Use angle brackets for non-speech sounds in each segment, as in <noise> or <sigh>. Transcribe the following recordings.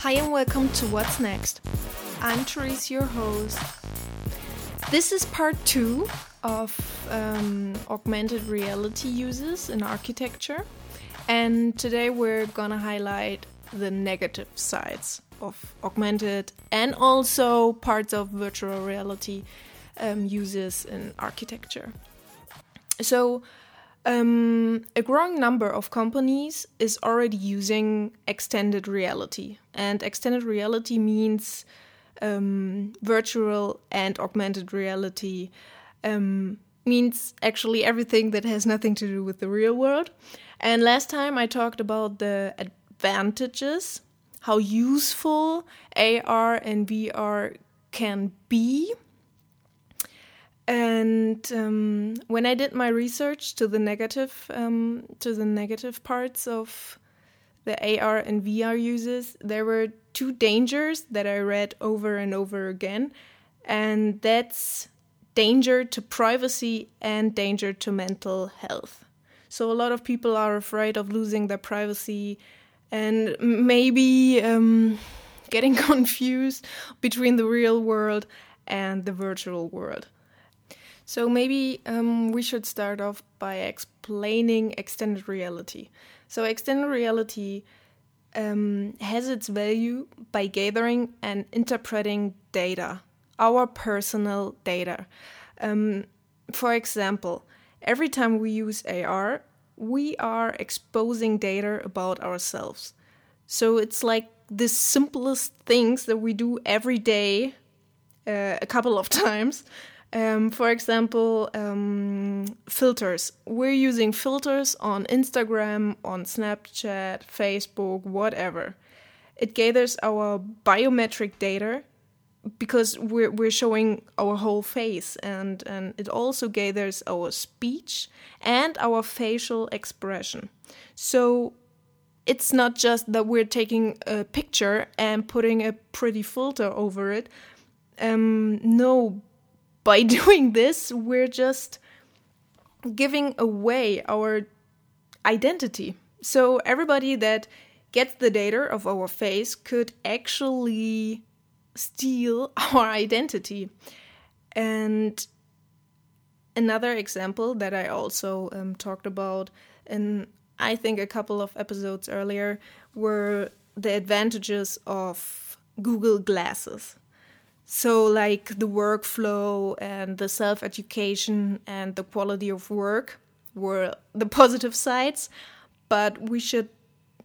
Hi and welcome to What's Next. I'm Therese, your host. This is part two of um, augmented reality uses in architecture, and today we're gonna highlight the negative sides of augmented and also parts of virtual reality um, uses in architecture. So, um, a growing number of companies is already using extended reality, and extended reality means um, virtual and augmented reality. Um, means actually everything that has nothing to do with the real world. And last time I talked about the advantages, how useful AR and VR can be. And um, when I did my research to the negative um, to the negative parts of the AR and VR uses, there were two dangers that I read over and over again, and that's danger to privacy and danger to mental health. So a lot of people are afraid of losing their privacy and maybe um, <laughs> getting <laughs> confused between the real world and the virtual world. So maybe um, we should start off by explaining extended reality. So extended reality um, has its value by gathering and interpreting data, our personal data. Um, for example, every time we use AR, we are exposing data about ourselves. So it's like the simplest things that we do every day, uh, a couple of <laughs> times. Um, for example, um, filters. We're using filters on Instagram, on Snapchat, Facebook, whatever. It gathers our biometric data because we're we're showing our whole face and and it also gathers our speech and our facial expression. So it's not just that we're taking a picture and putting a pretty filter over it. Um no by <laughs> doing this we're just giving away our identity. So everybody that gets the data of our face could actually steal <laughs> our identity. And another example that I also um, talked about in, I think, a couple of episodes earlier were the advantages of Google Glasses. So, like the workflow and the self education and the quality of work were the <laughs> positive sides, but we should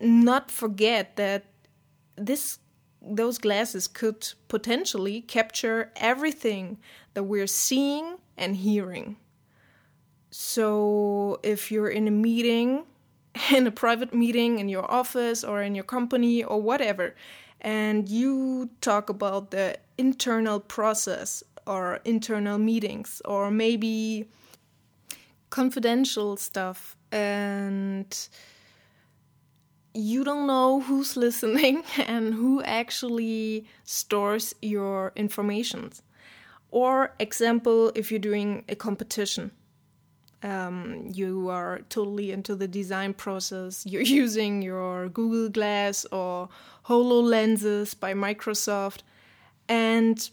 not forget that this those glasses could potentially capture everything that we're seeing and hearing. So, if you're in a meeting, <laughs> in a private meeting in your office or in your company or whatever, and you talk about the internal process or internal meetings or maybe confidential stuff and you don't know who's <laughs> listening and who actually stores your information. Or example, if you're doing a competition, um, you are totally into the design process. <laughs> You're using your Google Glass or HoloLenses by Microsoft, and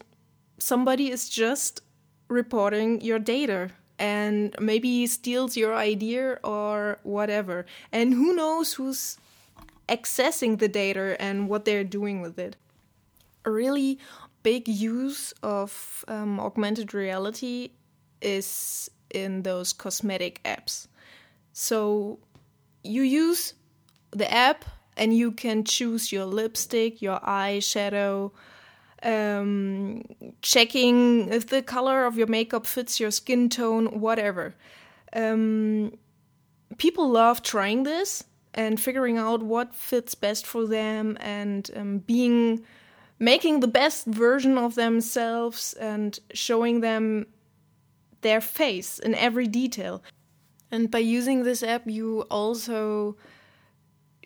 somebody is just reporting your data and maybe steals your idea or whatever. And who knows who's accessing the data and what they're doing with it. A really big use of um, augmented reality is in those cosmetic apps. So you use the app and you can choose your lipstick, your eyeshadow, um, checking if the color of your makeup fits your skin tone, whatever. Um, people love trying this and figuring out what fits best for them and um, being making the best version of themselves and showing them their face in every detail. And by using this app, you also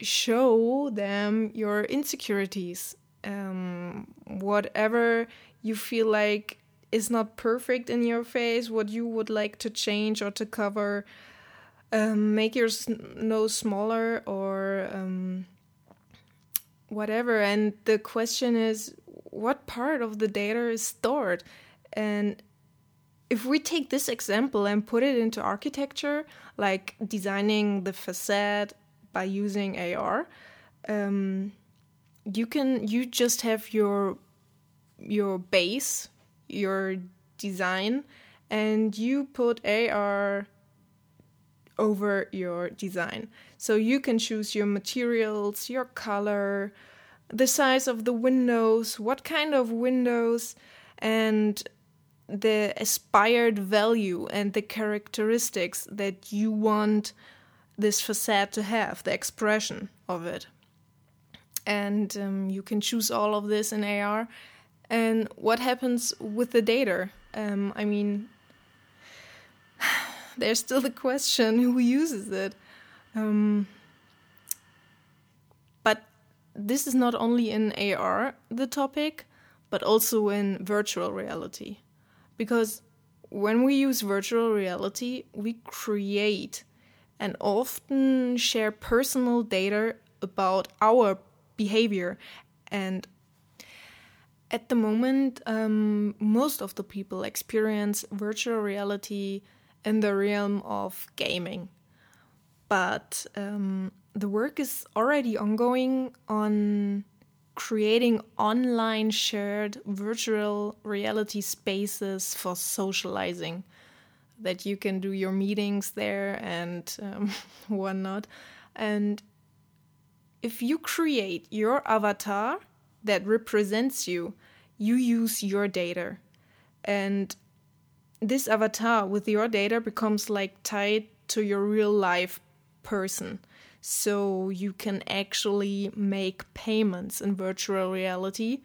show them your insecurities. Um, whatever you feel like is not perfect in your face, what you would like to change or to cover. Um, make your nose smaller or um, whatever. And the question is, what part of the data is stored? And if we take this example and put it into architecture, like designing the facade by using AR, um, you can you just have your your base, your design, and you put AR over your design. So you can choose your materials, your color, the size of the windows, what kind of windows, and the aspired value and the characteristics that you want this facade to have, the expression of it. And um, you can choose all of this in AR. And what happens with the data? Um, I mean, <laughs> there's still the question who uses it. Um, but this is not only in AR the topic, but also in virtual reality. Because when we use virtual reality, we create and often share personal data about our behavior. And at the moment, um, most of the people experience virtual reality in the realm of gaming. But um, the work is already ongoing on creating online shared virtual reality spaces for socializing that you can do your meetings there and um, <laughs> whatnot. And if you create your avatar that represents you, you use your data. And this avatar with your data becomes like tied to your real life person. So you can actually make payments in virtual reality,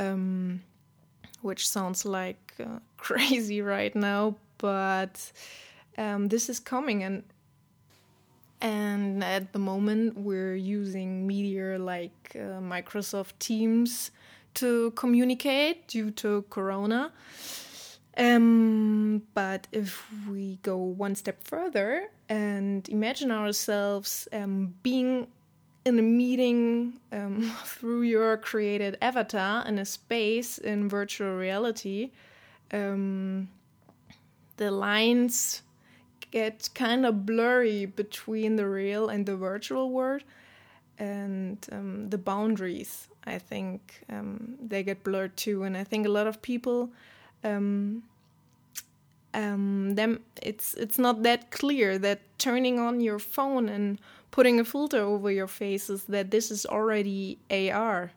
um, which sounds like uh, <laughs> crazy right now, but um, this is coming and and at the moment we're using media like uh, Microsoft Teams to communicate due to Corona. Um, but if we go one step further and imagine ourselves um, being in a meeting um, <laughs> through your created avatar in a space in virtual reality, um, the lines get kind of blurry between the real and the virtual world, and um, the boundaries. I think um, they get blurred too, and I think a lot of people um, um, it's it's not that clear that turning on your phone and putting a filter over your face is that this is already AR,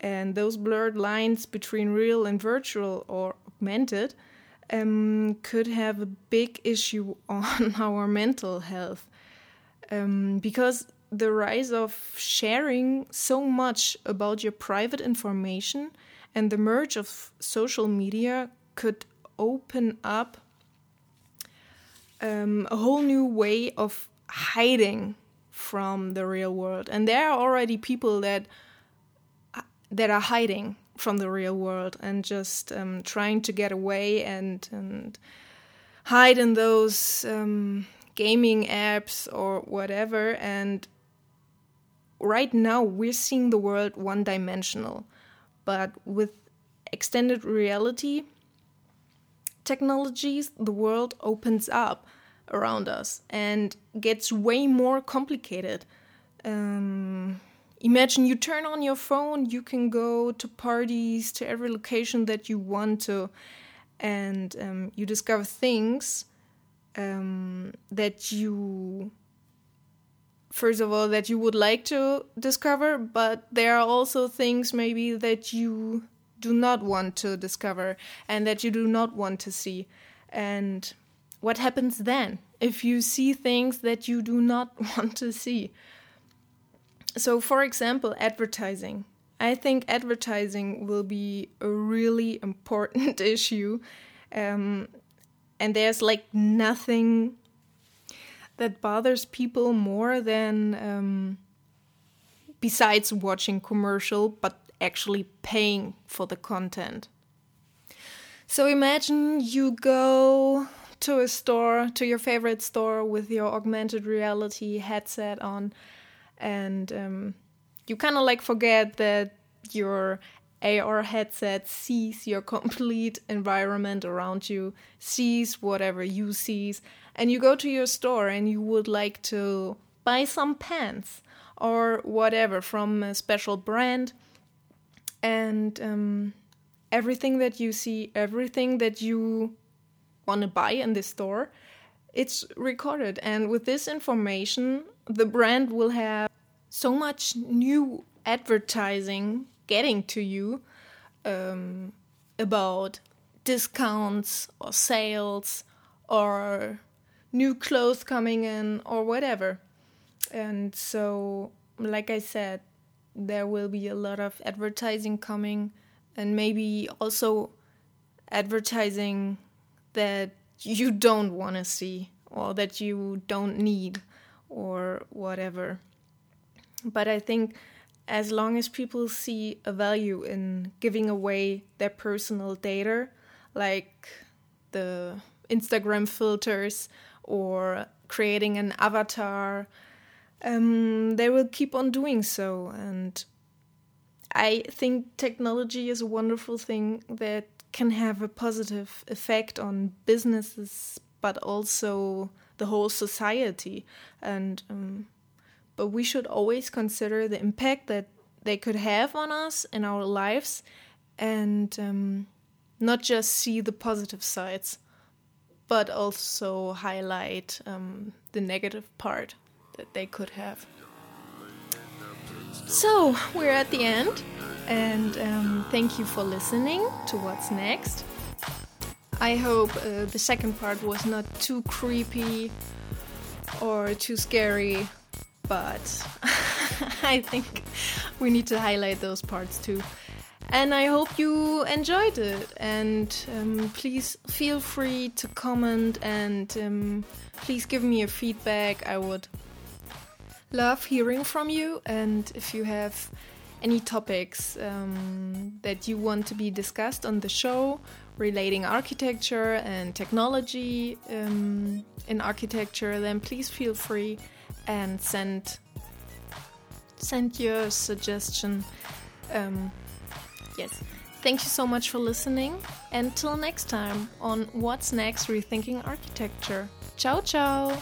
and those blurred lines between real and virtual or augmented um, could have a big issue <laughs> on our mental health. Um, because the rise of sharing so much about your private information and the merge of social media could open up um, a whole new way of hiding from the real world. And there are already people that that are hiding from the real world and just um, trying to get away and and hide in those um, gaming apps or whatever. And right now we're seeing the world one dimensional but with extended reality technologies, the world opens up around us and gets way more complicated. Um, imagine you turn on your phone, you can go to parties, to every location that you want to, and um, you discover things um, that you first of all that you would like to discover but there are also things maybe that you do not want to discover and that you do not want to see. And what happens then if you see things that you do not <laughs> want to see? So, for example, advertising. I think advertising will be a really <laughs> important <laughs> issue. Um, and there's like nothing that bothers people more than um, besides watching commercial but actually paying for the content. So imagine you go to a store, to your favorite store with your augmented reality headset on, and um, you kind of like forget that your AR headset sees your <laughs> complete environment around you, sees whatever you sees, and you go to your store and you would like to buy some pants or whatever from a special brand, and um, everything that you see, everything that you want to buy in the store, it's recorded. And with this information, the brand will have so much new advertising getting to you um, about discounts or sales or new clothes coming in or whatever. And so, like I said, there will be a lot of advertising coming and maybe also advertising that you don't want to see or that you don't need or whatever. But I think as long as people see a value in giving away their personal data, like the Instagram filters or creating an avatar, um, they will keep on doing so. And I think technology is a wonderful thing that can have a positive effect on businesses, but also the whole society. And um, but we should always consider the impact that they could have on us in our lives, and um, not just see the positive sides, but also highlight um, the negative part that they could have. So we're at the end, and um, thank you for listening to what's next. I hope uh, the second part was not too creepy or too scary, but <laughs> I think we need to highlight those parts too. And I hope you enjoyed it. And um, please feel free to comment and um, please give me your feedback. I would love hearing from you. And if you have any topics um, that you want to be discussed on the show relating architecture and technology um, in architecture, then please feel free and send send your suggestion. Um, yes. Thank you so much for listening. Until next time on What's Next Rethinking Architecture. Ciao, ciao.